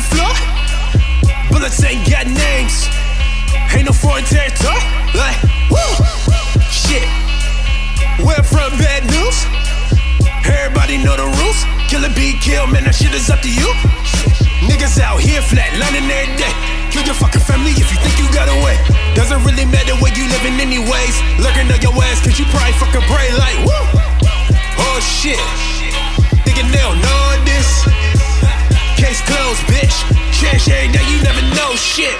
kitchen floor. Bullets ain't got names. Ain't no foreign territory. Like, woo, shit. Where from bad news? Everybody know the rules. Kill a be kill, man, that shit is up to you. Niggas out here flat, lining every day. Kill your fucking family if you think you got away. Doesn't really matter where you living anyways. Looking at your ass, cause you probably fucking pray like, woo. Oh shit. Thinking they don't know. Case closed, bitch. Cherish every day, you never know shit.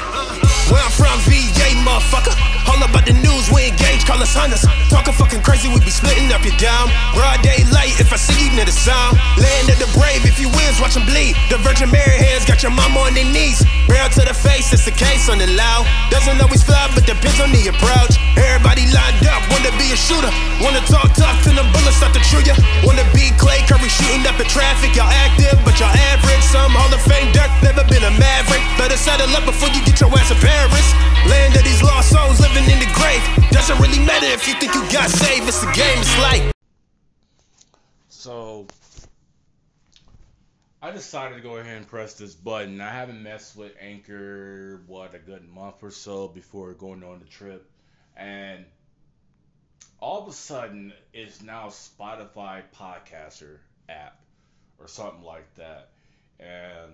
Where I'm from, VA, motherfucker. All about the news, we engage, call us hunters. Talking fucking crazy, we be splitting up your down. Broad daylight, if I see you near the sound. Land of the brave, if you wins, watch them bleed. The Virgin Mary hands got your mama on their knees. Barrel to the face, it's the case on the loud. Doesn't always fly, but depends on the approach. Everybody lined up, wanna be a shooter. Wanna talk tough till the bullets start to chew ya. Wanna be Clay Curry shooting up the traffic. Y'all active, but y'all average. Some Hall of Fame dirt, never been a maverick. Better settle up before you get your ass in Paris. Land of these lost souls living in the grave. Doesn't really matter if you think you got saved. It's the game, it's like. So I decided to go ahead and press this button. I haven't messed with Anchor what a good month or so before going on the trip, and all of a sudden it's now Spotify podcaster app or something like that, and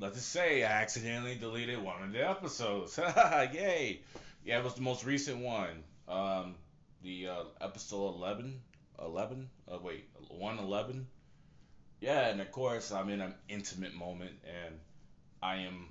let's just say I accidentally deleted one of the episodes. Yay! Yeah, it was the most recent one. Um, the uh, episode 11. 11? Uh, wait, 111? Yeah, and of course, I'm in an intimate moment, and I am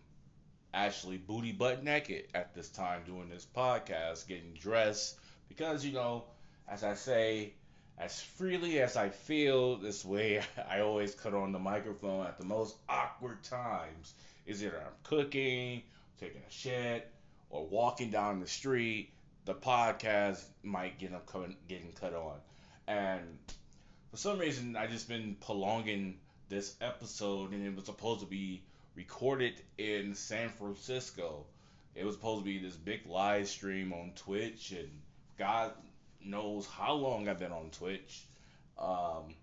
actually booty butt naked at this time doing this podcast, getting dressed, because, you know, as I say, as freely as I feel this way, I always cut on the microphone at the most awkward times. Is either I'm cooking, taking a shit, or walking down the street. The podcast might get them getting cut on, and for some reason I just been prolonging this episode, and it was supposed to be recorded in San Francisco. It was supposed to be this big live stream on Twitch, and God knows how long I've been on Twitch. Um,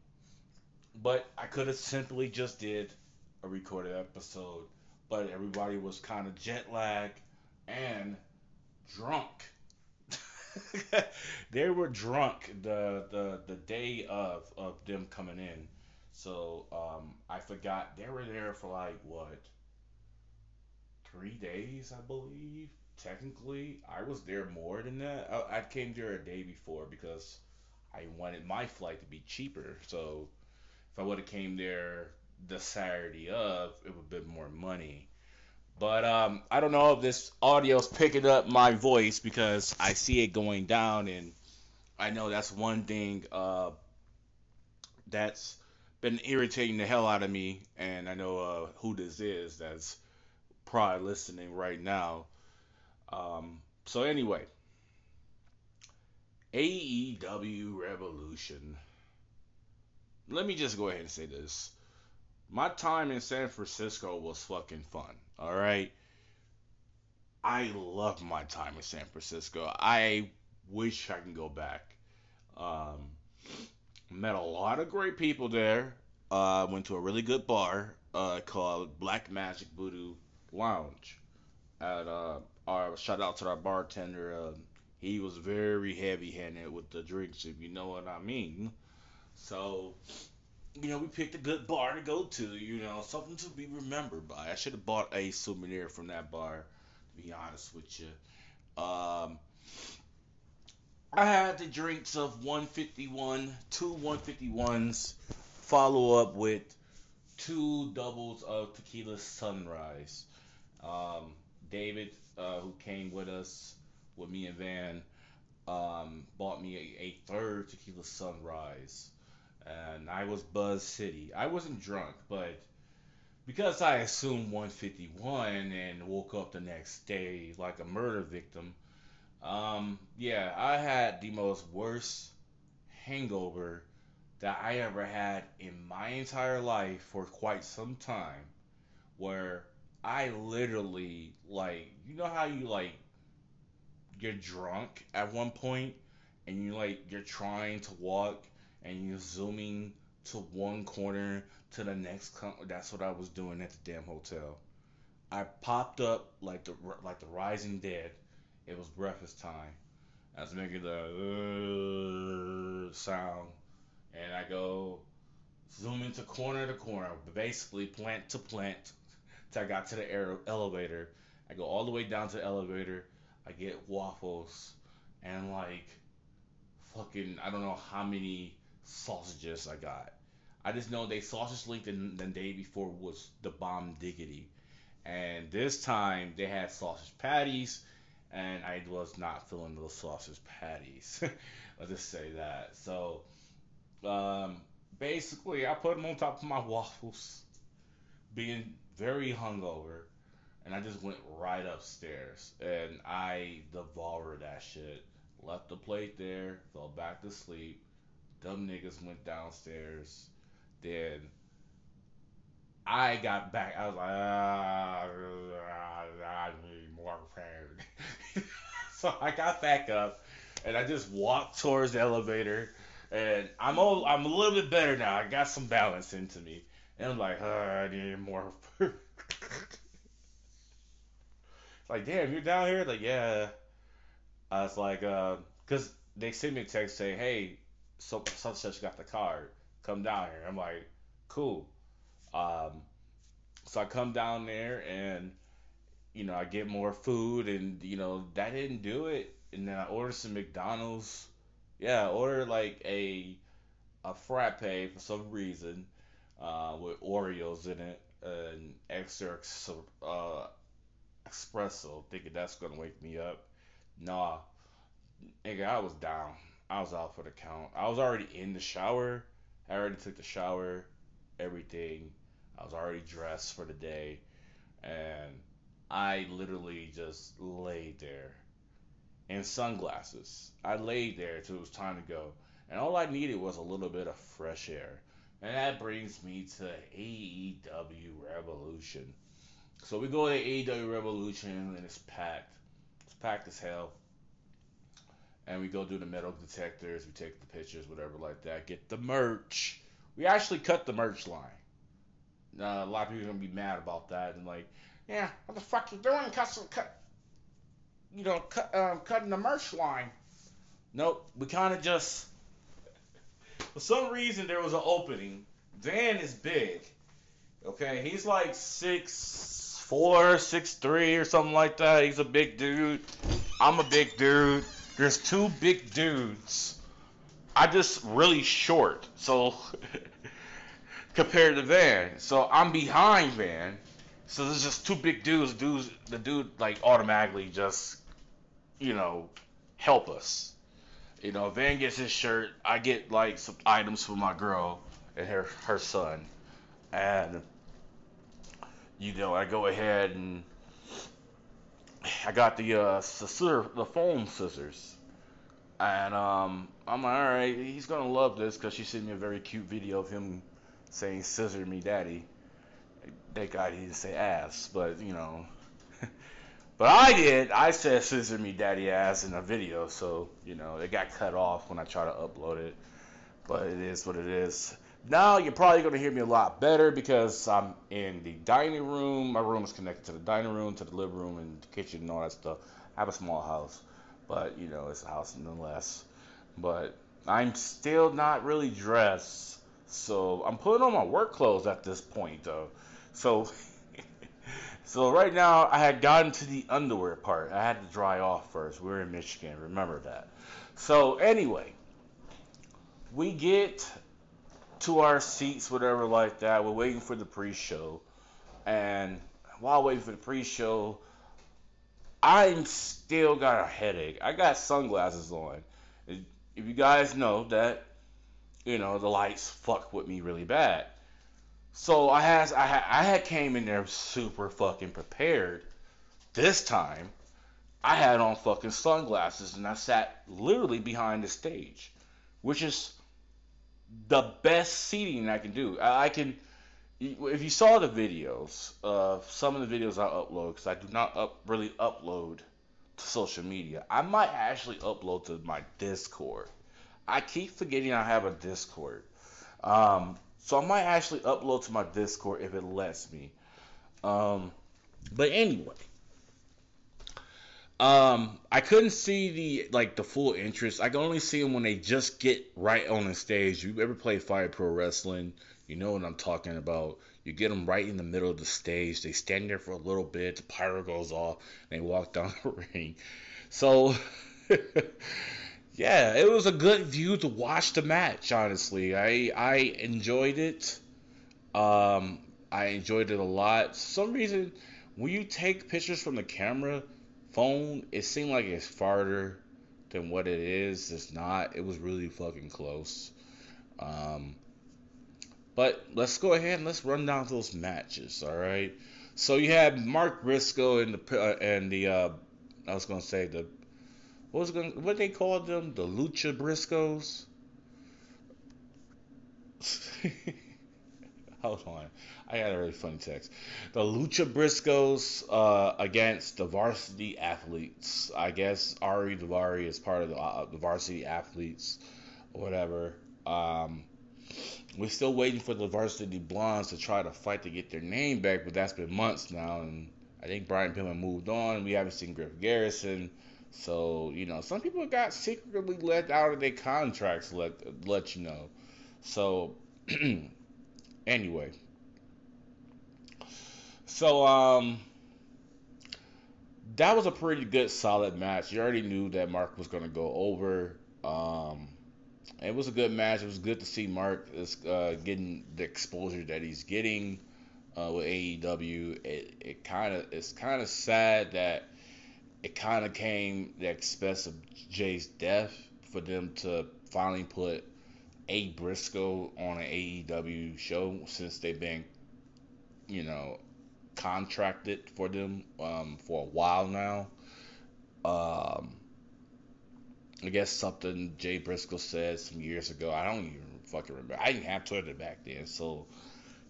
but I could have simply just did a recorded episode, but everybody was kind of jet lagged and drunk. They were drunk the, the the day of of them coming in. So um, I forgot they were there for like what three days, I believe. Technically, I was there more than that. I, I came there a day before because I wanted my flight to be cheaper. So if I would have came there the Saturday of, it would have been more money. But um, I don't know if this audio's picking up my voice because I see it going down, and I know that's one thing uh, that's been irritating the hell out of me. And I know uh, who this is that's probably listening right now. Um, so anyway, AEW Revolution. Let me just go ahead and say this. My time in San Francisco was fucking fun. All right. I love my time in San Francisco. I wish I can go back. Um, met a lot of great people there. Uh, went to a really good bar uh, called Black Magic Voodoo Lounge. At uh, our shout out to our bartender. Uh, he was very heavy handed with the drinks, if you know what I mean. So you know, we picked a good bar to go to, you know, something to be remembered by. I should have bought a souvenir from that bar, to be honest with you. Um, I had the drinks of 151, two 151s, follow up with two doubles of tequila sunrise. Um, David, uh, who came with us, with me and Van, um, bought me a, a third tequila sunrise and I was Buzz City. I wasn't drunk, but because I assumed 151 and woke up the next day like a murder victim, um, yeah, I had the most worst hangover that I ever had in my entire life for quite some time, where I literally like, you know how you like, you're drunk at one point and you like you're trying to walk and you're zooming to one corner to the next. That's what I was doing at the damn hotel. I popped up like the like the Rising Dead. It was breakfast time. I was making the uh, sound, and I go zoom into corner to corner, basically plant to plant, till I got to the air, elevator. I go all the way down to the elevator. I get waffles and like fucking I don't know how many sausages I got. I just know they sausage linked the, the day before was the bomb diggity. And this time they had sausage patties, and I was not feeling those sausage patties. Let's just say that. So, um, basically, I put them on top of my waffles, being very hungover, and I just went right upstairs and I devoured that shit. Left the plate there, fell back to sleep. Dumb niggas went downstairs. Then I got back. I was like, ah, I need more pain. so I got back up and I just walked towards the elevator. And I'm all, I'm a little bit better now. I got some balance into me. And I'm like, oh, I need more. like, damn, you're down here? Like, yeah. I was like, uh, cause they sent me a text saying, hey, so such such got the card. Come down here. I'm like, cool. Um, so I come down there and you know I get more food and you know that didn't do it. And then I ordered some McDonald's. Yeah, I ordered like a a frappe for some reason uh, with Oreos in it and extra uh, espresso, thinking that's gonna wake me up. Nah, nigga, I was down. I was out for the count. I was already in the shower. I already took the shower, everything. I was already dressed for the day, and I literally just laid there in sunglasses. I laid there till it was time to go, and all I needed was a little bit of fresh air. And that brings me to AEW Revolution. So we go to AEW Revolution, and it's packed. It's packed as hell and we go do the metal detectors, we take the pictures, whatever like that, get the merch. We actually cut the merch line. Uh, a lot of people are gonna be mad about that and like, yeah, what the fuck you doing, custom cut? You know, cut, um, cutting the merch line. Nope, we kind of just. For some reason, there was an opening. Dan is big. Okay, he's like six four, six three, or something like that. He's a big dude. I'm a big dude. There's two big dudes. I just really short, so compared to Van, so I'm behind Van. So there's just two big dudes. Dudes, the dude like automatically just, you know, help us. You know, Van gets his shirt. I get like some items for my girl and her her son, and you know I go ahead and I got the uh, scissor, the foam scissors, and um, I'm like, all right, he's gonna love this because she sent me a very cute video of him saying "scissor me, daddy." That guy didn't say ass, but you know. but I did. I said "scissor me, daddy ass" in a video, so you know it got cut off when I try to upload it. But it is what it is. Now you're probably going to hear me a lot better because I'm in the dining room. My room is connected to the dining room, to the living room, and the kitchen and all that stuff. I have a small house, but you know it's a house nonetheless. But I'm still not really dressed, so I'm putting on my work clothes at this point though. So, so right now I had gotten to the underwear part. I had to dry off first. We we're in Michigan, remember that. So anyway, we get to our seats, whatever like that. We're waiting for the pre-show, and while waiting for the pre-show, I'm still got a headache. I got sunglasses on. If you guys know that, you know the lights fuck with me really bad. So I had I had I had came in there super fucking prepared. This time, I had on fucking sunglasses and I sat literally behind the stage, which is the best seating I can do. I, I can. If you saw the videos, uh, some of the videos I upload, because I do not up really upload to social media, I might actually upload to my Discord. I keep forgetting I have a Discord. Um, so I might actually upload to my Discord if it lets me. Um, but anyway, um, I couldn't see the like the full interest. I can only see them when they just get right on the stage. You ever play Fire Pro Wrestling? You know what I'm talking about. You get them right in the middle of the stage. They stand there for a little bit. The pyro goes off. And they walk down the ring. So, yeah, it was a good view to watch the match. Honestly, I I enjoyed it. Um, I enjoyed it a lot. For some reason, when you take pictures from the camera phone, it seemed like it's farther than what it is. It's not. It was really fucking close. Um, but let's go ahead and let's run down those matches. All right. So you had Mark Briscoe and the uh, and the uh, I was gonna say the what was going what they called them the Lucha Briscoes. Hold on, I got a really funny text. The Lucha Briscoes uh, against the Varsity Athletes. I guess Ari Daivari is part of the, uh, the Varsity Athletes, or whatever. Um, we're still waiting for the Varsity Blondes to try to fight to get their name back, but that's been months now, and I think Brian Pillman moved on. We haven't seen Griff Garrison. So, you know, some people got secretly let out of their contracts, let let you know. So anyway. So um that was a pretty good solid match. You already knew that Mark was gonna go over. Um it was a good match. It was good to see Mark is uh, getting the exposure that he's getting uh, with AEW. It it kind of it's kind of sad that it kind of came the expense of Jay's death for them to finally put A Briscoe on an AEW show since they've been, you know, contracted for them um, for a while now. Um, I guess something Jay Briscoe said some years ago. I don't even fucking remember. I didn't have Twitter back then, so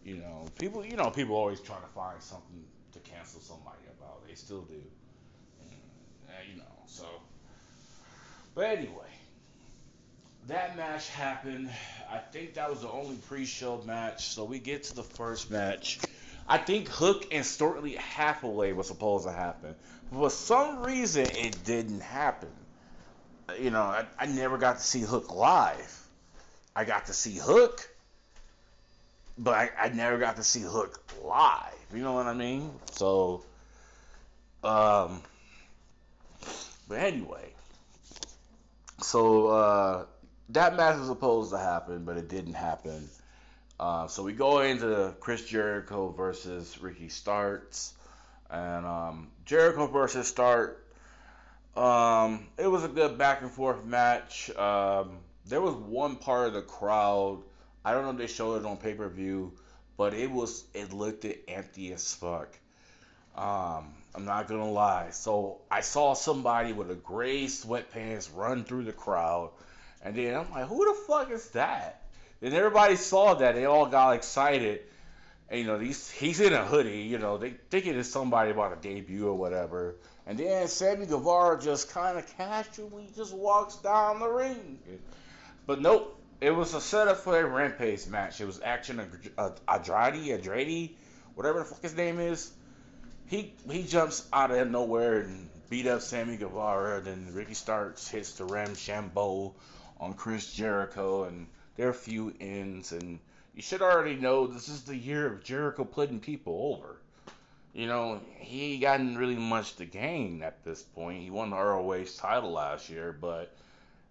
you know, people, you know, people always try to find something to cancel somebody about. They still do, and, you know. So, but anyway, that match happened. I think that was the only pre-show match. So we get to the first match. I think Hook and Stokely Hathaway was supposed to happen. For some reason, it didn't happen you know, I, I never got to see Hook live. I got to see Hook, but I, I never got to see Hook live. You know what I mean? So, um, but anyway, so uh, that match was supposed to happen, but it didn't happen. Uh, so we go into Chris Jericho versus Ricky Starks, and um, Jericho versus Start um, it was a good back and forth match. Um, there was one part of the crowd. I don't know if they showed it on pay per view, but it was it looked empty as fuck. Um, I'm not gonna lie. So I saw somebody with a gray sweatpants run through the crowd, and then I'm like, who the fuck is that? Then everybody saw that. They all got excited. And, you know, he's he's in a hoodie. You know, they thinking it's somebody about a debut or whatever. And then Sammy Guevara just kind of casually just walks down the ring. But nope, it was a setup for a Rampage match. It was Action Andrade, Andrade, whatever the fuck his name is. He he jumps out of nowhere and beat up Sammy Guevara. Then Ricky Starks hits the Roshambo on Chris Jericho, and there are few ends. And you should already know this is the year of Jericho putting people over you know, he gotten really much to gain at this point. He won the ROH title last year, but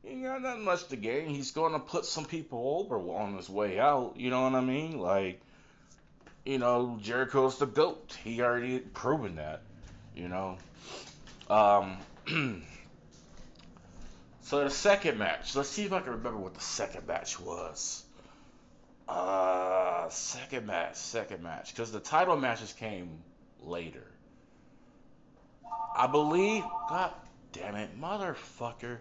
he got not much to gain. He's going to put some people over on his way out. You know what I mean? Like, you know, Jericho's the goat. He already proven that. You know. Um. so the second match. Let's see if I can remember what the second match was. Uh, second match, second match, because the title matches came later. I believe. God damn it, motherfucker.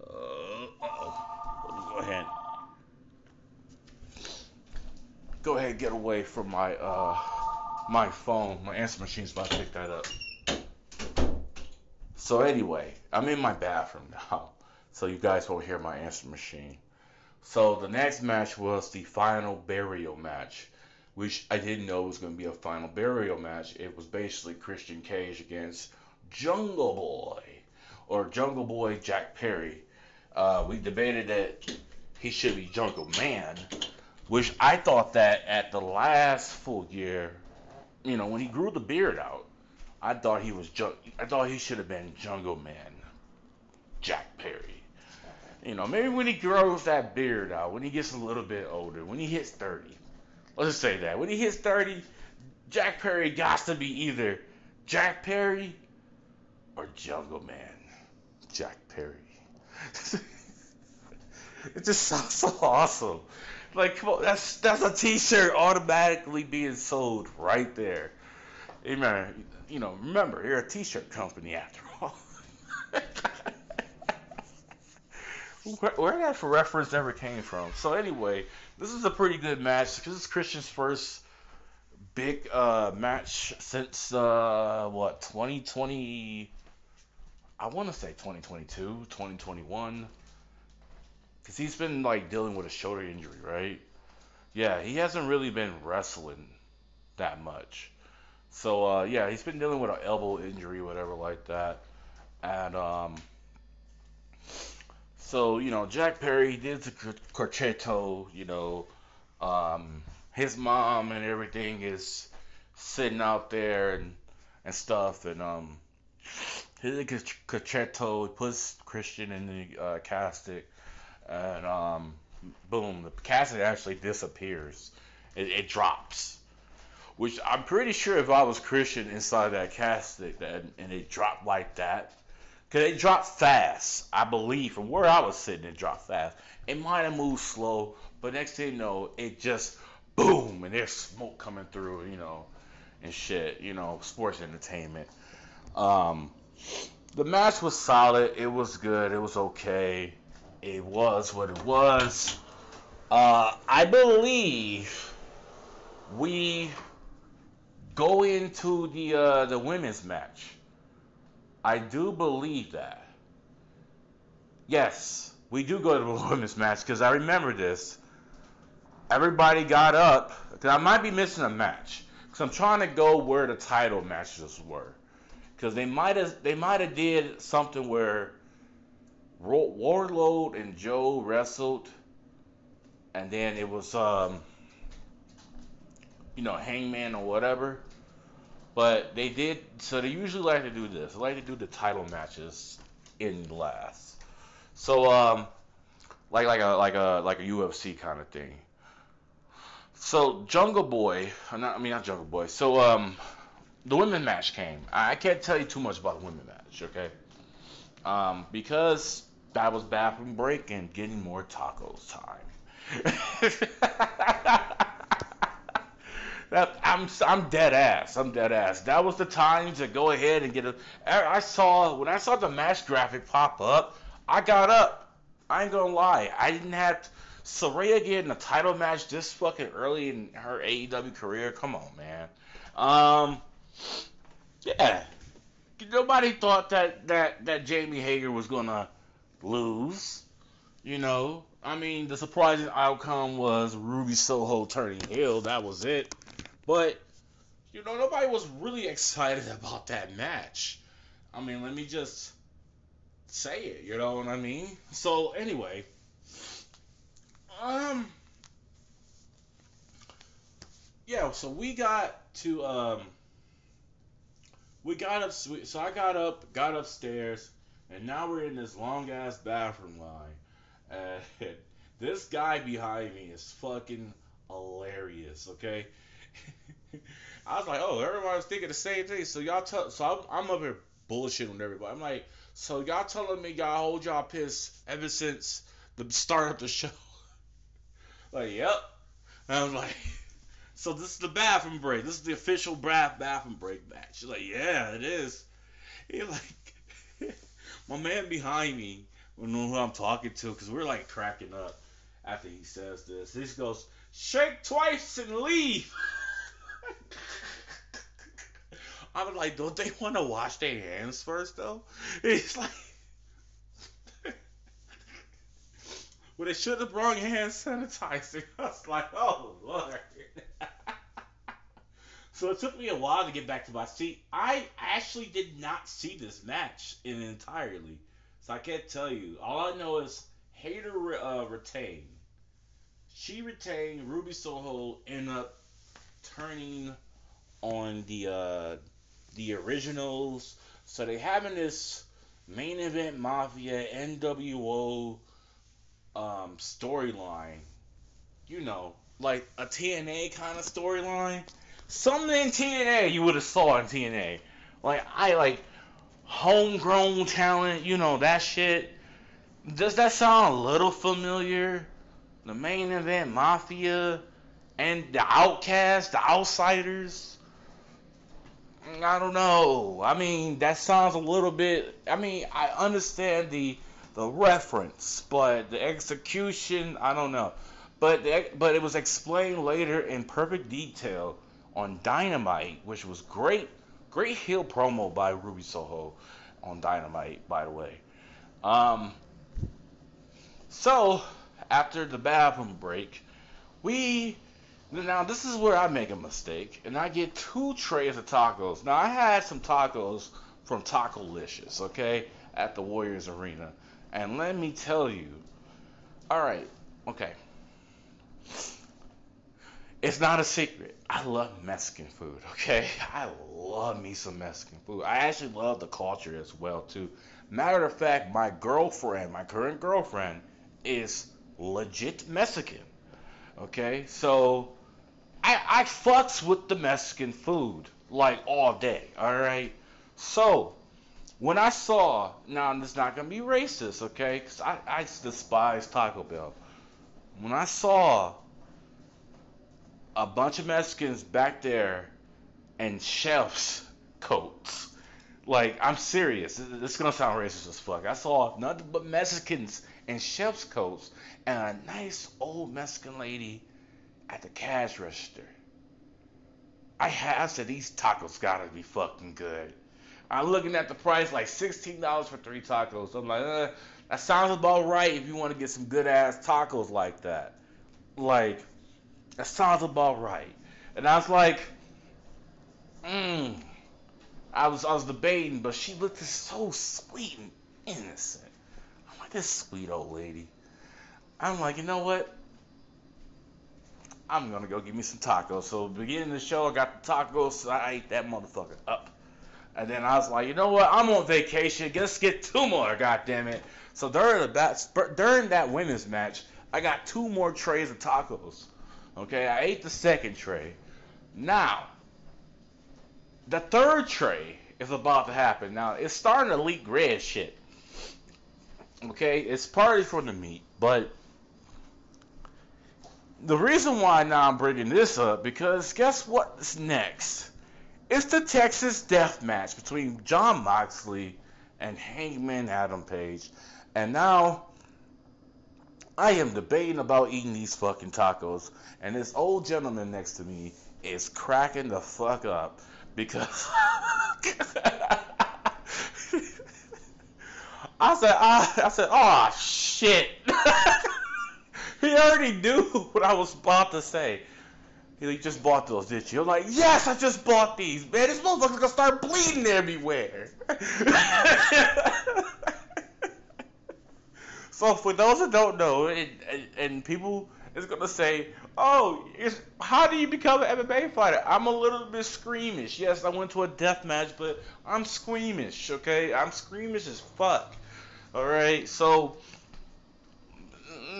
Uh, go ahead. Go ahead, get away from my uh my phone. My answer machine's about to pick that up. So anyway, I'm in my bathroom now, so you guys won't hear my answer machine. So the next match was the final burial match, which I didn't know was going to be a final burial match. It was basically Christian Cage against Jungle Boy or Jungle Boy Jack Perry. Uh, we debated that he should be Jungle Man, which I thought that at the last full year, you know, when he grew the beard out, I thought he was I thought he should have been Jungle Man, Jack Perry. You know, maybe when he grows that beard out, when he gets a little bit older, when he hits 30. Let's just say that. When he hits 30, Jack Perry got to be either Jack Perry or Jungle Man. Jack Perry. it just sounds so awesome. Like, come on, that's that's a T-shirt automatically being sold right there. Man, you know, remember you're a T-shirt company after all. where, where that reference ever came from? So anyway, this is a pretty good match because it's Christian's first big uh, match since uh, what 2020 I want to say 2022, 2021. Because he's been, like, dealing with a shoulder injury, right? Yeah, he hasn't really been wrestling that much. So, uh, yeah, he's been dealing with an elbow injury, whatever, like that. And, um, so, you know, Jack Perry did the Con-Chair-To, you know, um, his mom and everything is sitting out there and, and stuff. And, um, he did a Con-Chair-To, puts Christian in the uh, casket, and um, boom, the casket actually disappears. It, it, drops. Which I'm pretty sure if I was Christian inside that casket that, and it dropped like that, because it dropped fast. I believe from where I was sitting, it dropped fast. It might have moved slow, but next thing you know, it just boom, and there's smoke coming through, you know, and shit, you know, sports entertainment. Um, the match was solid. It was good. It was okay. It was what it was. Uh, I believe we go into the uh, the women's match. I do believe that. Yes, we do go to the women's match because I remember this. Everybody got up because I might be missing a match because I'm trying to go where the title matches were because they might have they might have did something where Wardlow and Joe wrestled, and then it was um, you know Hangman or whatever. But they did so they usually like to do this. They like to do the title matches in last. So um, like like a like a like a UFC kind of thing. So Jungle Boy, not, I mean not Jungle Boy. So um, the women match came. I can't tell you too much about the women match, okay? Um, because that was bathroom break and getting more tacos time. that, I'm I'm dead ass. I'm dead ass. That was the time to go ahead and get a. I saw when I saw the match graphic pop up, I got up. I ain't gonna lie. I didn't have Saraya getting a title match this fucking early in her AEW career. Come on, man. Um, yeah. Nobody thought that, that, that Jamie Hayter was to lose. You know, I mean, the surprising outcome was Ruby Soho turning heel. That was it. But, you know, nobody was really excited about that match. I mean, let me just say it. You know what I mean? So, anyway. Um. Yeah, so we got to, um we got up, so I got up, got upstairs, and now we're in this long ass bathroom line. And this guy behind me is fucking hilarious. Okay. I was like, oh, everybody's thinking the same thing. So y'all tell, so I'm, I'm up here bullshitting with everybody. I'm like, so y'all telling me y'all hold y'all piss ever since the start of the show? like, yep. And I was like. So this is the bathroom break. This is the official bath bathroom break match. She's like, yeah, it is. He like, my man behind me, I don't know who I'm talking to, because we're like cracking up after he says this. He goes, shake twice and leave. I'm like, don't they want to wash their hands first though? It's like, But they should have brought hand sanitizer. I was like, oh lord. so it took me a while to get back to my seat. I actually did not see this match in entirely, so I can't tell you. All I know is Hayter uh, retained. She retained. Ruby Soho ended up turning on the uh, the originals. So they having this main event mafia NWO um, storyline. You know, like a TNA kind of storyline. Something in TNA you would have saw in TNA. Like I like homegrown talent. You know that shit. Does that sound a little familiar? The main event mafia and the outcasts, the outsiders. I don't know. I mean, that sounds a little bit. I mean, I understand the the reference, but the execution, I don't know. But the, but it was explained later in perfect detail on Dynamite, which was great. Great heel promo by Ruby Soho on Dynamite, by the way. Um, so after the bathroom break, we now this is where I make a mistake, and I get two trays of tacos. Now I had some tacos from Tacolicious, okay, at the Warriors Arena, and let me tell you, all right, okay, it's not a secret. I love Mexican food, okay? I love me some Mexican food. I actually love the culture as well too. Matter of fact, my girlfriend, my current girlfriend, is legit Mexican. Okay, so I, I fucks with the Mexican food like all day. All right. So when I saw, now it's not gonna be racist, okay? Cause I, I despise Taco Bell. When I saw a bunch of Mexicans back there in chef's coats. Like, I'm serious. This is gonna sound racist as fuck. I saw nothing but Mexicans in chef's coats and a nice old Mexican lady at the cash register. I have said these tacos gotta be fucking good. I'm looking at the price like sixteen dollars for three tacos. I'm like, uh, that sounds about right if you want to get some good ass tacos like that. Like, that sounds about right. And I was like, mmm. I was I was debating, but she looked so sweet and innocent. I'm like, this sweet old lady. I'm like, you know what? I'm gonna go get me some tacos. So beginning of the show, I got the tacos. So I ate that motherfucker up. And then I was like, you know what? I'm on vacation. Let's get two more. God damn it. So during the during that women's match, I got two more trays of tacos. Okay, I ate the second tray. Now, the third tray is about to happen. Now it's starting to leak red shit. Okay, it's partly from the meat, but the reason why now I'm bringing this up because guess what's next? It's the Texas Death Match between Jon Moxley and Hangman Adam Page, and now I am debating about eating these fucking tacos, and this old gentleman next to me is cracking the fuck up because I said, I, I said, oh shit. he already knew what I was about to say. He just bought those, did you? I'm like, yes, I just bought these, man. This motherfucker's gonna start bleeding everywhere. so for those that don't know, and, and, and people is gonna say, oh, how do you become an MMA fighter? I'm a little bit squeamish. Yes, I went to a death match, but I'm squeamish. Okay, I'm squeamish as fuck. All right, so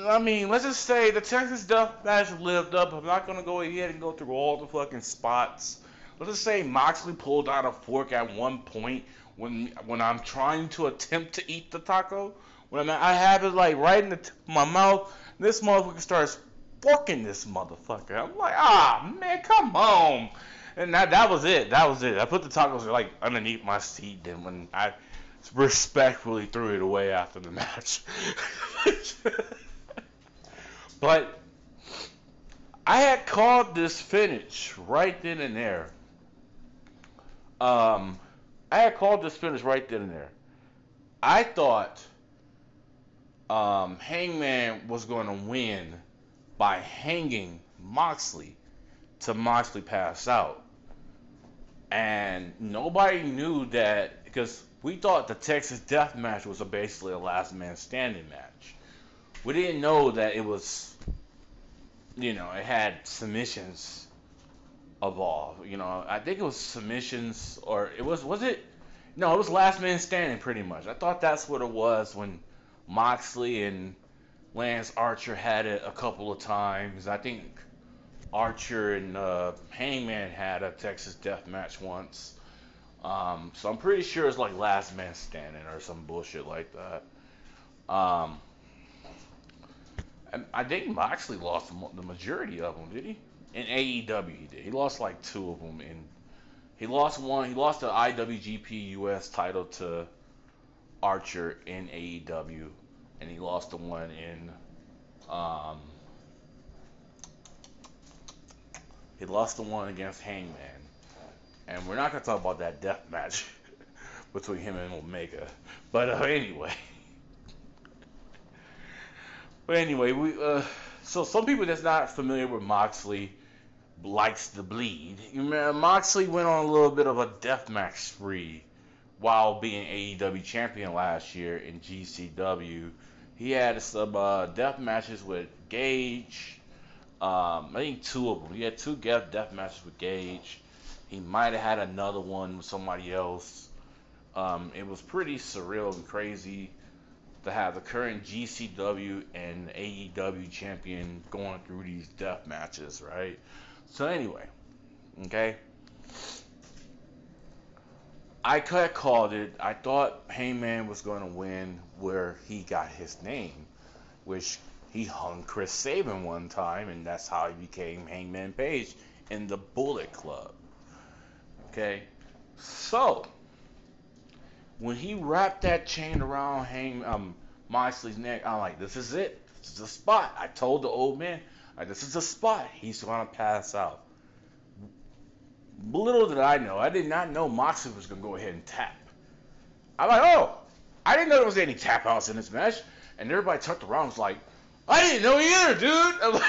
I mean, let's just say the Texas Death Match lived up. I'm not gonna go ahead and go through all the fucking spots. Let's just say Moxley pulled out a fork at one point when when I'm trying to attempt to eat the taco. When I'm, I have it like right in the tip of my mouth, this motherfucker starts forking this motherfucker. I'm like, ah man, come on. And that that was it. That was it. I put the tacos like underneath my seat. Then when I respectfully threw it away after the match. but I had called this finish right then and there. Um, I had called this finish right then and there. I thought um, Hangman was going to win by hanging Moxley to Moxley pass out. And nobody knew that because we thought the Texas Death Match was a basically a last man standing match. We didn't know that it was, you know, it had submissions involved. You know, I think it was submissions or it was was it? No, it was last man standing pretty much. I thought that's what it was when Moxley and Lance Archer had it a couple of times. I think Archer and uh, Hangman had a Texas Death Match once. Um, so I'm pretty sure it's like Last Man Standing or some bullshit like that. Um, I think Moxley lost the majority of them, did he? In AEW, he did. He lost like two of them. In he lost one. He lost the IWGP US title to Archer in AEW, and he lost the one in. Um, he lost the one against Hangman, and we're not gonna talk about that death match between him and Omega. But uh, anyway. But anyway, we uh, so some people that's not familiar with Moxley likes to bleed. You remember, Moxley went on a little bit of a deathmatch spree while being AEW champion last year in GCW. He had some uh, death matches with Gage. Um, I think two of them. He had two death matches with Gage. He might have had another one with somebody else. Um, it was pretty surreal and crazy to have the current GCW and AEW champion going through these death matches, right? So anyway, okay. I could have called it. I thought Hangman was going to win where he got his name, which he hung Chris Sabin one time, and that's how he became Hangman Page in the Bullet Club. Okay, so when he wrapped that chain around Hang um, Moxley's neck, I'm like, this is it. This is the spot. I told the old man, like, this is the spot. He's gonna pass out. Little did I know, I did not know Moxley was gonna go ahead and tap. I'm like, oh, I didn't know there was any tap outs in this match. And everybody turned around was like, I didn't know either, dude. I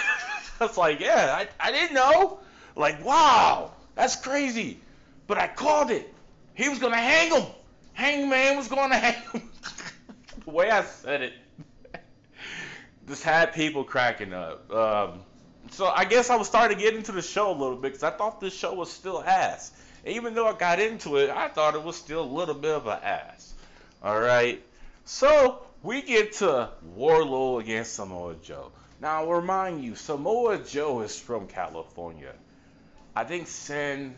was like, yeah, I, I didn't know. Like, wow, that's crazy. But I called it. He was gonna hang him. Hangman was gonna hang the way I said it just had people cracking up. Um, so I guess I was starting to get into the show a little bit because I thought this show was still ass. And even though I got into it, I thought it was still a little bit of an ass. All right. So we get to Wardlow against Samoa Joe. Now, I'll remind you, Samoa Joe is from California. I think San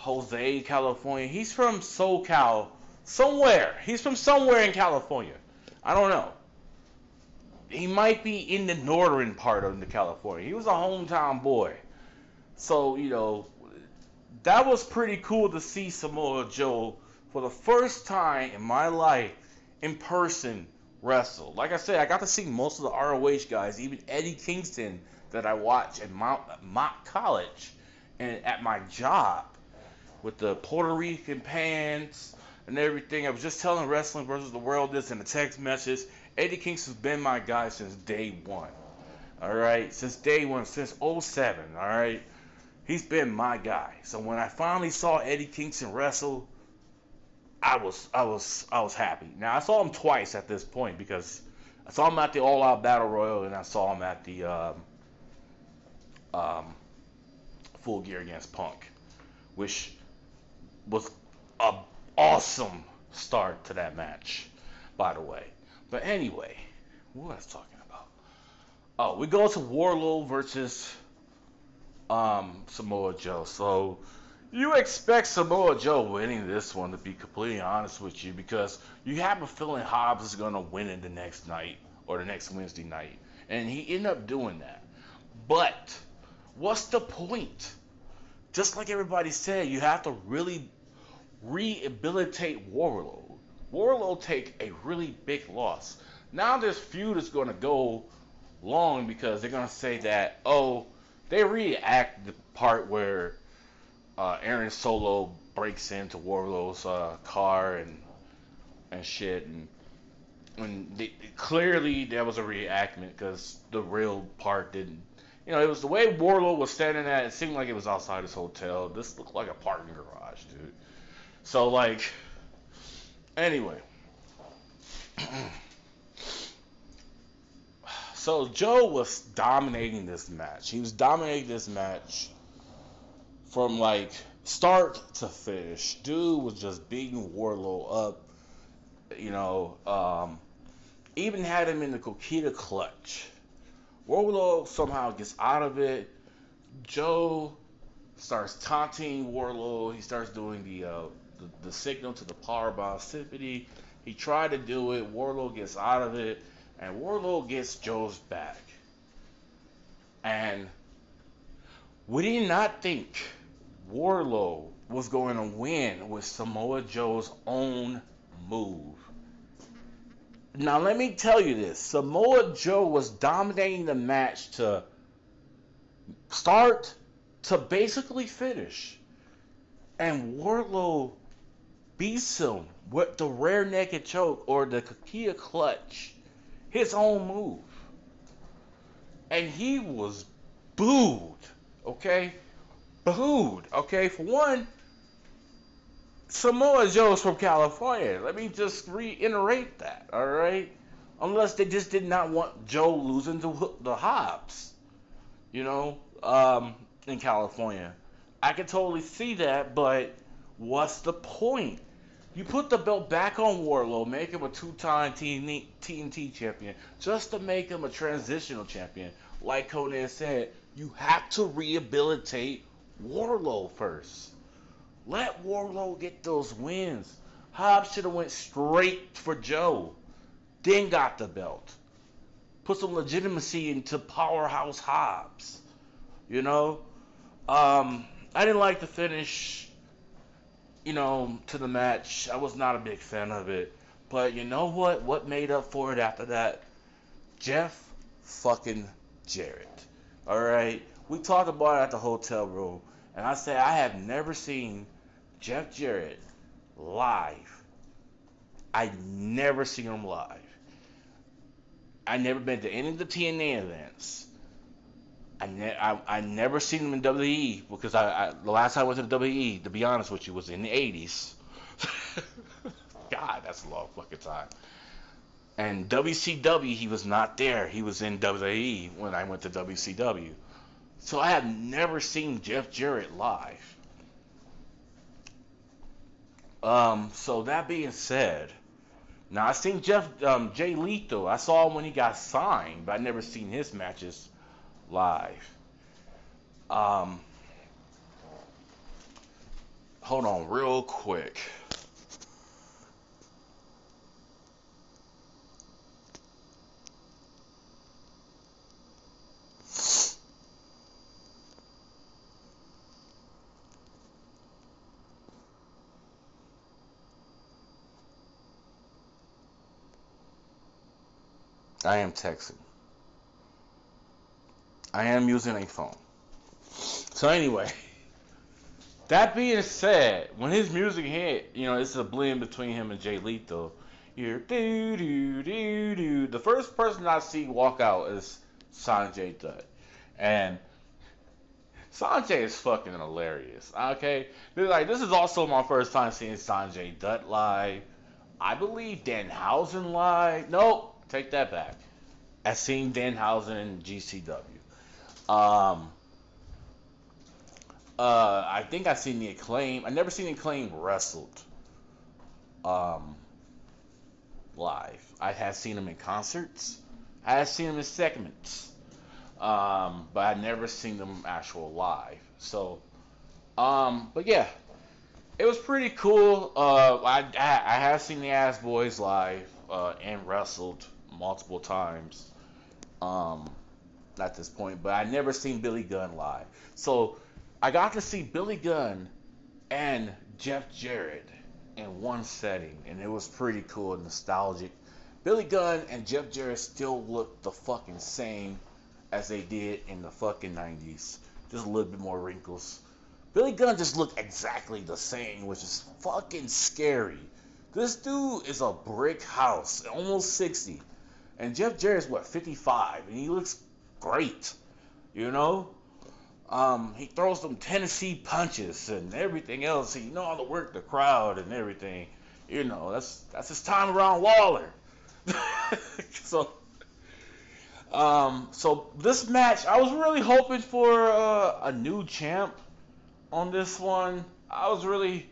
Jose, California. He's from SoCal, somewhere. He's from somewhere in California. I don't know he might be in the northern part of the California. He was a hometown boy. So, you know, that was pretty cool to see Samoa Joe for the first time in my life in person wrestle. Like I said, I got to see most of the ROH guys, even Eddie Kingston that I watch at Mount, Mott College and at my job with the Puerto Rican pants and everything. I was just telling Wrestling versus the World this in a text message. Eddie Kingston's been my guy since day one. All right, since day one, since 07, all right. He's been my guy. So when I finally saw Eddie Kingston wrestle, I was I was I was happy. Now I saw him twice at this point because I saw him at the All Out Battle Royal and I saw him at the um, um, Full Gear against Punk, which was a awesome start to that match, by the way. But anyway, what was I talking about? Oh, we go to Wardlow versus um, Samoa Joe. So you expect Samoa Joe winning this one, to be completely honest with you, because you have a feeling Hobbs is going to win it the next night or the next Wednesday night. And he ended up doing that. But what's the point? Just like everybody said, you have to really rehabilitate Wardlow. Wardlow take a really big loss. Now this feud is going to go long because they're going to say that, oh, they react the part where uh, Aaron Solo breaks into Wardlow's uh, car and and shit, and when they, clearly that was a reenactment because the real part didn't. You know, it was the way Wardlow was standing at. It seemed like it was outside his hotel. This looked like a parking garage, dude. So like, anyway. so Joe was dominating this match. He was dominating this match from like start to finish. Dude was just beating Wardlow up. You know, um, even had him in the Coquina clutch. Wardlow somehow gets out of it. Joe starts taunting Wardlow. He starts doing the uh, the, the, signal to the power powerbomb Symphony. He tried to do it. Wardlow gets out of it, and Wardlow gets Joe's back. And we did not think Wardlow was going to win with Samoa Joe's own move. Now let me tell you this: Samoa Joe was dominating the match to start to basically finish, and Wardlow beats him with the rear naked choke or the Coquina clutch, his own move, and he was booed. Okay, booed. Okay, for one, Samoa Joe's from California. Let me just reiterate that, all right? Unless they just did not want Joe losing to the Hobbs, you know, um, in California. I can totally see that, but what's the point? You put the belt back on Wardlow, make him a two-time TNT champion, just to make him a transitional champion. Like Conan said, you have to rehabilitate Wardlow first. Let Wardlow get those wins. Hobbs should have went straight for Joe, then got the belt. Put some legitimacy into Powerhouse Hobbs. You know, um, I didn't like the finish. You know, to the match. I was not a big fan of it. But you know what? What made up for it after that? Jeff fucking Jarrett. All right. We talked about it at the hotel room. And I say I have never seen Jeff Jarrett live. I never seen him live. I never been to any of the TNA events. I, ne- I, I never seen him in WWE because I, I the last time I went to the WWE, to be honest with you, was in the 80s. God, that's a long fucking time. And WCW, he was not there. He was in WWE when I went to WCW. So I have never seen Jeff Jarrett live. Um, so that being said, now I seen Jeff um, Jay Lethal. I saw him when he got signed, but I never seen his matches live. Um, hold on, real quick. I am texting. I am using a phone. So anyway, that being said, when his music hit, you know, it's a blend between him and Jay Lethal. You're do do do do. The first person I see walk out is Sanjay Dutt, and Sanjay is fucking hilarious. Okay, like this is also my first time seeing Sanjay Dutt live. I believe Danhausen live. Nope, Take that back. I seen Danhausen in GCW. Um, uh, I think I seen the acclaim. I never seen the acclaim wrestled. Um, live. I have seen them in concerts. I have seen them in segments. Um, but I never seen them actual live. So, um, but yeah, it was pretty cool. Uh, I, I, I have seen the Ass Boys live uh, and wrestled multiple times um, at this point, but I never seen Billy Gunn live. So I got to see Billy Gunn and Jeff Jarrett in one setting, and it was pretty cool and nostalgic. Billy Gunn and Jeff Jarrett still look the fucking same as they did in the fucking 90s. Just a little bit more wrinkles. Billy Gunn just looked exactly the same, which is fucking scary This dude is a brick house, almost 60. And Jeff Jarrett's what, 55, and he looks great. You know? Um, he throws some Tennessee punches and everything else. He know how to work the crowd and everything. You know, that's that's his time around Waller. so, um, so this match, I was really hoping for uh, a new champ on this one. I was really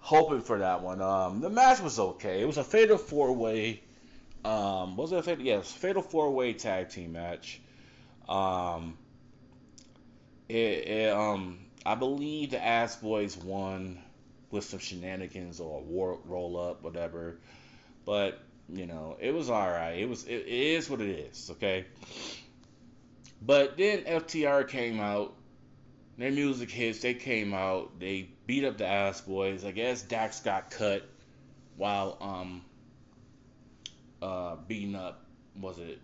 hoping for that one. Um, the match was okay. It was a fatal four way. Um, was it a fatal? Yes, fatal four way tag team match. Um, it, it, um, I believe the Ass Boys won with some shenanigans or a war roll up, whatever. But you know, it was all right. It was it, it is what it is, okay. But then FTR came out. Their music hits. They came out. They beat up the Ass Boys. I guess Dax got cut while um uh beating up was it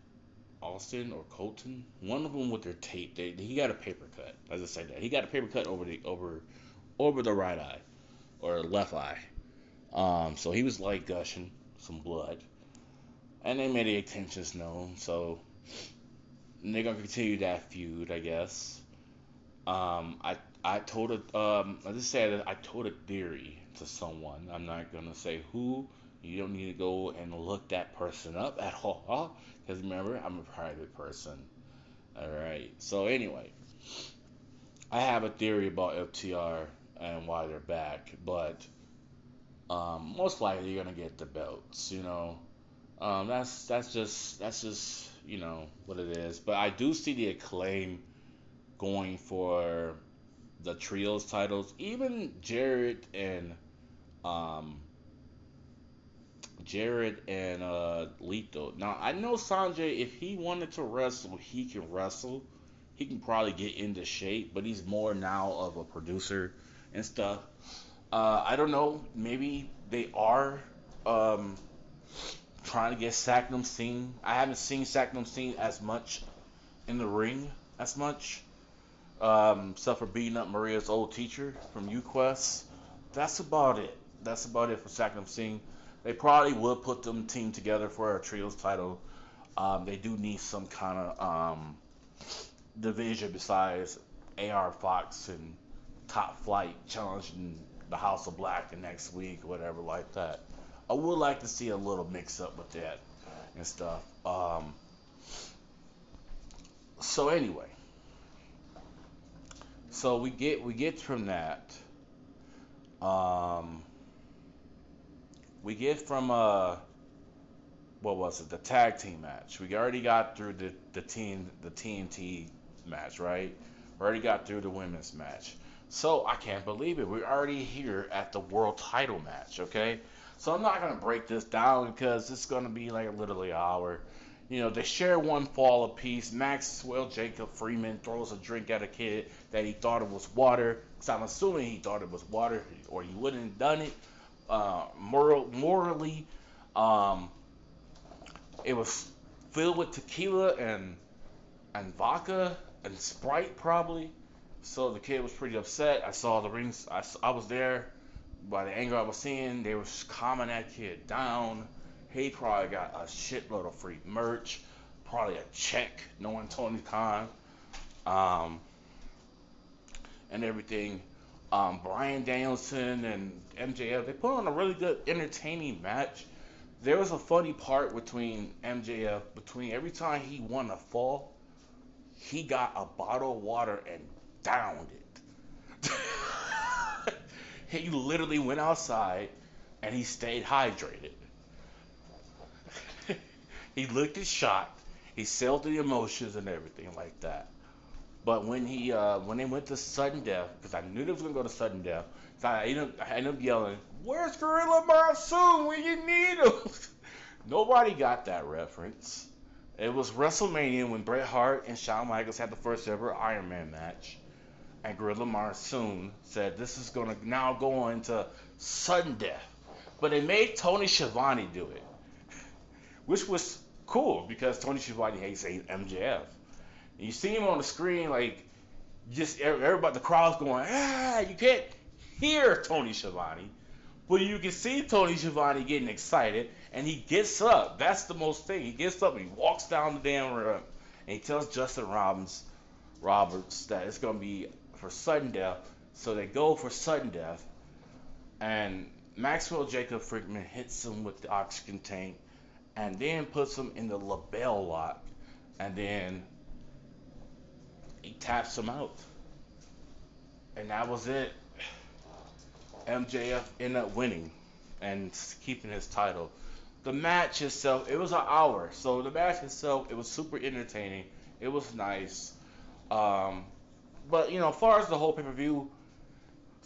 Austin or Colton? One of them with their tape. They, he got a paper cut. As I said that he got a paper cut over the over over the right eye or left eye. Um, so he was like gushing some blood, and they made the intentions known. So they're gonna continue that feud, I guess. Um, I I told it. Um, I just said I told a theory to someone. I'm not gonna say who. You don't need to go and look that person up at all. Because remember, I'm a private person. Alright. So, anyway. I have a theory about FTR and why they're back. But um, most likely you're going to get the belts, you know. Um, that's that's just that's just you know what it is. But I do see the acclaim going for the trios titles. Even Jarrett and um, Jarrett and uh, Lethal. Now I know Sanjay, if he wanted to wrestle, he can wrestle. He can probably get into shape, but he's more now of a producer and stuff. Uh, I don't know. Maybe they are um, trying to get Satnam Singh. I haven't seen Satnam Singh as much in the ring as much. Um, except for beating up Maria's old teacher from UQuest. That's about it. That's about it for Satnam Singh. They probably would put them team together for a trios title. Um, they do need some kind of um, division besides AR Fox and Top Flight challenging the House of Black the next week, whatever like that. I would like to see a little mix up with that and stuff. Um, so anyway, so we get we get from that. Um, we get from uh what was it? The tag team match. We already got through the the team the tnt match right? We already got through the women's match. So i can't believe it. We're already here at the world title match okay? So i'm not to break this down because it's to be like literally an hour. You know they share one fall apiece. Maxwell jacob Friedman throws a drink at a kid that he thought it was water. Because i'm assuming he thought it was water or he wouldn't have done it uh, moral, morally, um, it was filled with tequila and and vodka and Sprite probably. So the kid was pretty upset. I saw the rings. I, I was there. By the anger I was seeing, they were calming that kid down. He probably got a shitload of free merch, probably a check, knowing Tony Khan, um, and everything um, Bryan Danielson and MJF. They put on a really good, entertaining match. There was a funny part between MJF. Between every time he won a fall, he got a bottle of water and downed it. he literally went outside and he stayed hydrated. he looked his shot. He sold the emotions and everything like that. But when he uh, when they went to sudden death, because I knew they was gonna go to sudden death, so I ended up, I ended up yelling, "Where's Gorilla Monsoon when you need him?" Nobody got that reference. It was WrestleMania when Bret Hart and Shawn Michaels had the first ever Iron Man match, and Gorilla Monsoon said, "This is gonna now go into sudden death," but they made Tony Schiavone do it, which was cool because Tony Schiavone hates MJF. And you see him on the screen, like just everybody, the crowd's going, ah, you can't hear Tony Schiavone, But you can see Tony Schiavone getting excited, and he gets up. That's the most thing. He gets up and he walks down the damn ramp, and he tells Justin Robbins, Roberts that it's gonna be for sudden death. So they go for sudden death, and Maxwell Jacob Friedman hits him with the oxygen tank, and then puts him in the LeBell lock, and then he taps him out, and that was it. MJF ended up winning and keeping his title. The match itself, it was an hour, so the match itself, it was super entertaining. It was nice. Um, but you know, as far as the whole pay per view,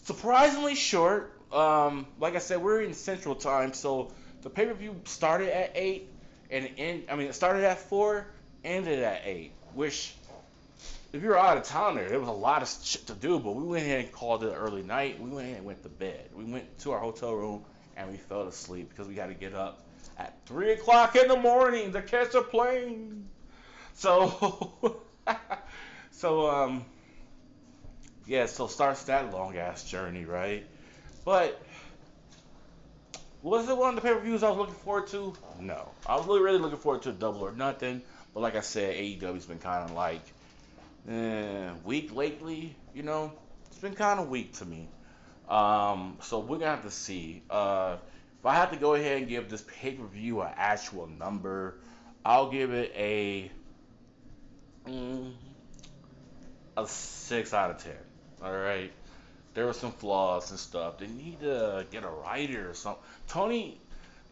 surprisingly short. Um, like I said, we're in Central Time, so the pay per view started at eight, and end. I mean, it started at four, ended at eight. Which, if you're out of town there, there was a lot of shit to do. But we went ahead and called it early night. We went ahead and went to bed. We went to our hotel room and we fell asleep because we got to get up at three o'clock in the morning to catch a plane. So, so um, yeah. So starts that long ass journey, right? But was it one of the pay per views I was looking forward to? No, I was really, really looking forward to Double or Nothing. But like I said, AEW's been kind of like eh, weak lately. You know, it's been kind of weak to me. Um, so we're gonna have to see. Uh, if I have to go ahead and give this pay per view an actual number, I'll give it a mm, a six out of ten. All right there were some flaws and stuff. They need to get a writer or something. Tony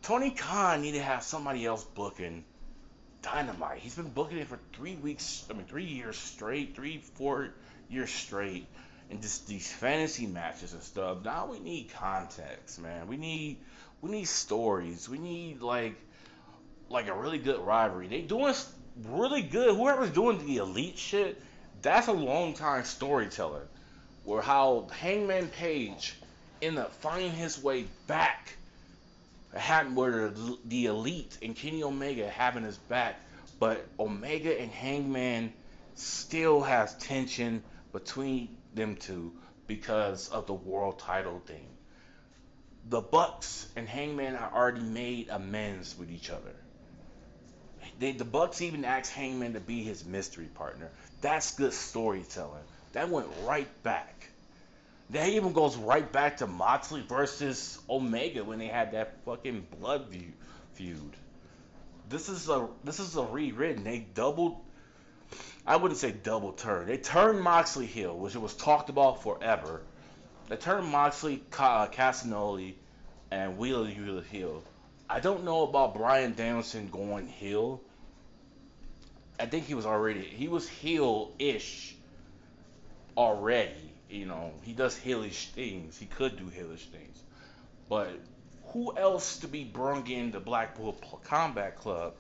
Tony Khan need to have somebody else booking Dynamite. He's been booking it for three weeks. I mean, three years straight, three, four years straight, and just these fantasy matches and stuff. Now we need context, man. We need we need stories. We need like like a really good rivalry. They doing really good. Whoever's doing the elite shit, that's a long time storyteller where how Hangman Page ended up finding his way back. Happened where the, elite and Kenny Omega having his back, but Omega and Hangman still has tension between them two because of the world title thing. The Bucks and Hangman have already made amends with each other. They, the Bucks even asked Hangman to be his mystery partner. That's good storytelling. That went right back. That even goes right back to Moxley versus Omega when they had that fucking blood feud. This is a this is a rewritten. They doubled. I wouldn't say double turn. They turned Moxley heel, which was talked about forever. They turned Moxley, uh, Castagnoli, and Wheeler Wheeler heel. I don't know about Brian Danielson going heel. I think he was already he was heel ish already. You know, he does hellish things. He could do hellish things. But who else to be brung in the Blackpool Combat Club,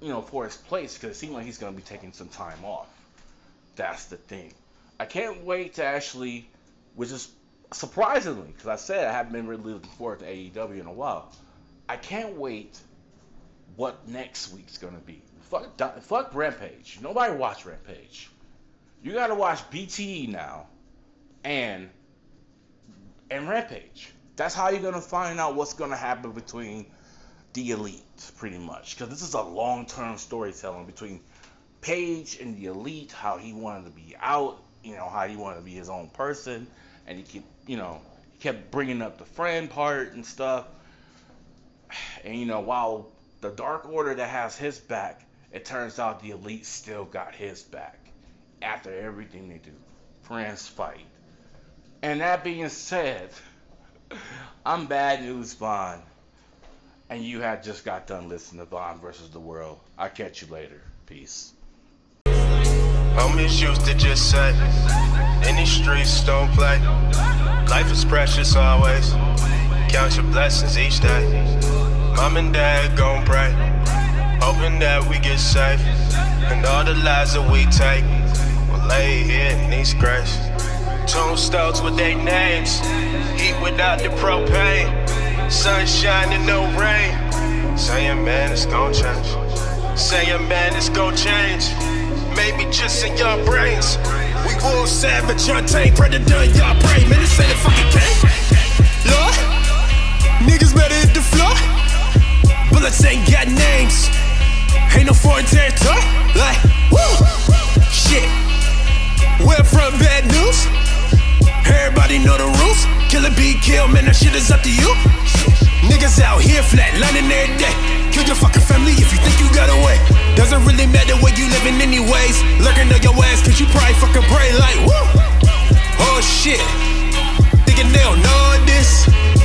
you know, for his place? Because it seems like he's going to be taking some time off. That's the thing. I can't wait to actually, which is surprisingly, because I said I haven't been really looking forward to AEW in a while. I can't wait what next week's going to be. Fuck, fuck Rampage. Nobody watch Rampage. You got to watch BTE now and and Rampage. That's how you're gonna find out what's gonna happen between the elite, pretty much, because this is a long-term storytelling between Page and the elite. How he wanted to be out, you know, how he wanted to be his own person, and he kept, you know, he kept bringing up the friend part and stuff. And you know, while the Dark Order that has his back, it turns out the elite still got his back after everything they do. Friends fight and that being said, I'm Bad News Vaughn, and you have just got done listening to Vaughn versus the World. I'll catch you later. Peace. I'm used to just say, in these streets don't play. Life is precious always. Count your blessings each day. Mom and dad gon' pray, hoping that we get safe. And all the lies that we take will lay here in these graves. Tombstones with their names. Heat without the propane. Sunshine and no rain. Saying, man, it's gon' change. Saying, man, it's gon' change. Maybe just in your brains. We will savage, untamed, predator in your brain. Man, this ain't a fucking game. Lord, Niggas better hit the floor. Bullets ain't got names. Ain't no foreign territory. Like, woo! Shit. We're from bad news? Everybody know the rules. Kill a beat, kill, man, that shit is up to you. Niggas out here flat, lining every day. Kill your fucking family if you think you got away. Doesn't really matter where you living anyways. Lurking on your ass, cause you probably fucking pray like, woo! Oh shit. Thinking they don't know this.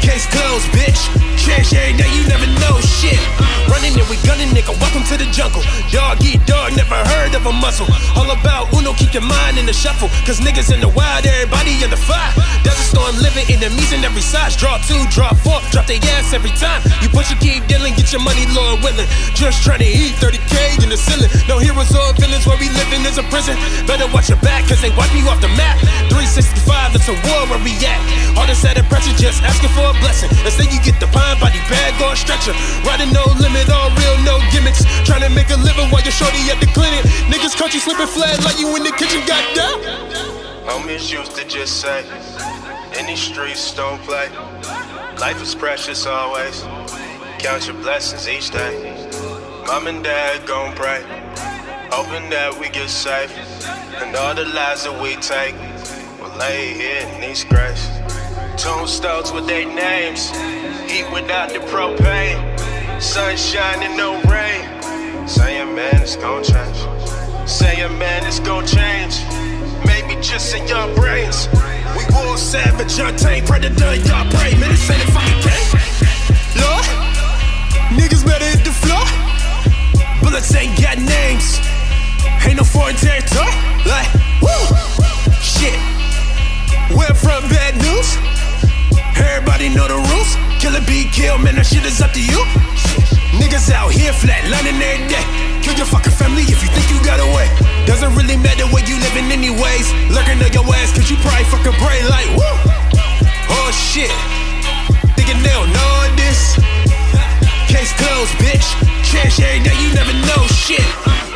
Case closed, bitch. Change every day, you never know shit. Running and we gunning, nigga. Welcome to the jungle. Dog eat dog, never heard of a muscle. All about Uno, keep your mind in the shuffle. Cause niggas in the wild, everybody in the fire. Desert storm living, enemies in every size. Draw two, draw four, drop their ass every time. You push, you keep dealing, get your money, Lord willing. Just trying to eat 30k in the ceiling. No heroes or villains, where we living is a prison. Better watch your back, cause they wipe you off the map. 365, it's a war where we at. All this added pressure, just asking for a blessing. Instead, you get the pine body bag or stretcher. Riding no limit, all real, no gimmicks. Trying to make a living while you're shorty at the clinic. Niggas country slipping flat like you in the kitchen, goddamn. Homies used to just say, these streets don't play. Life is precious always. Count your blessings each day. Mom and dad gon' pray. Hoping that we get safe. And all the lives that we take will lay here in these graves. Tombstones with their names. Heat without the propane. Sunshine and no rain. Saying, man, it's gon' change. Saying, man, it's gon' change. Maybe just in your brains. We war savage, untamed predator, y'all pray. Man, this ain't a fucking game. Lord, niggas better hit the floor. Bullets ain't got names. Ain't no foreign territory. Like, woo! Shit. Where from bad news? Everybody know the rules. Kill a beat, kill, man, that shit is up to you. Niggas out here flat, lining every day. Kill your fucking family if you think you got away. Doesn't really matter where you living anyways. Lurking on your ass, cause you probably fucking pray like, woo! Oh shit. Thinking they don't know this. Case closed, bitch. Change every day, you never know shit.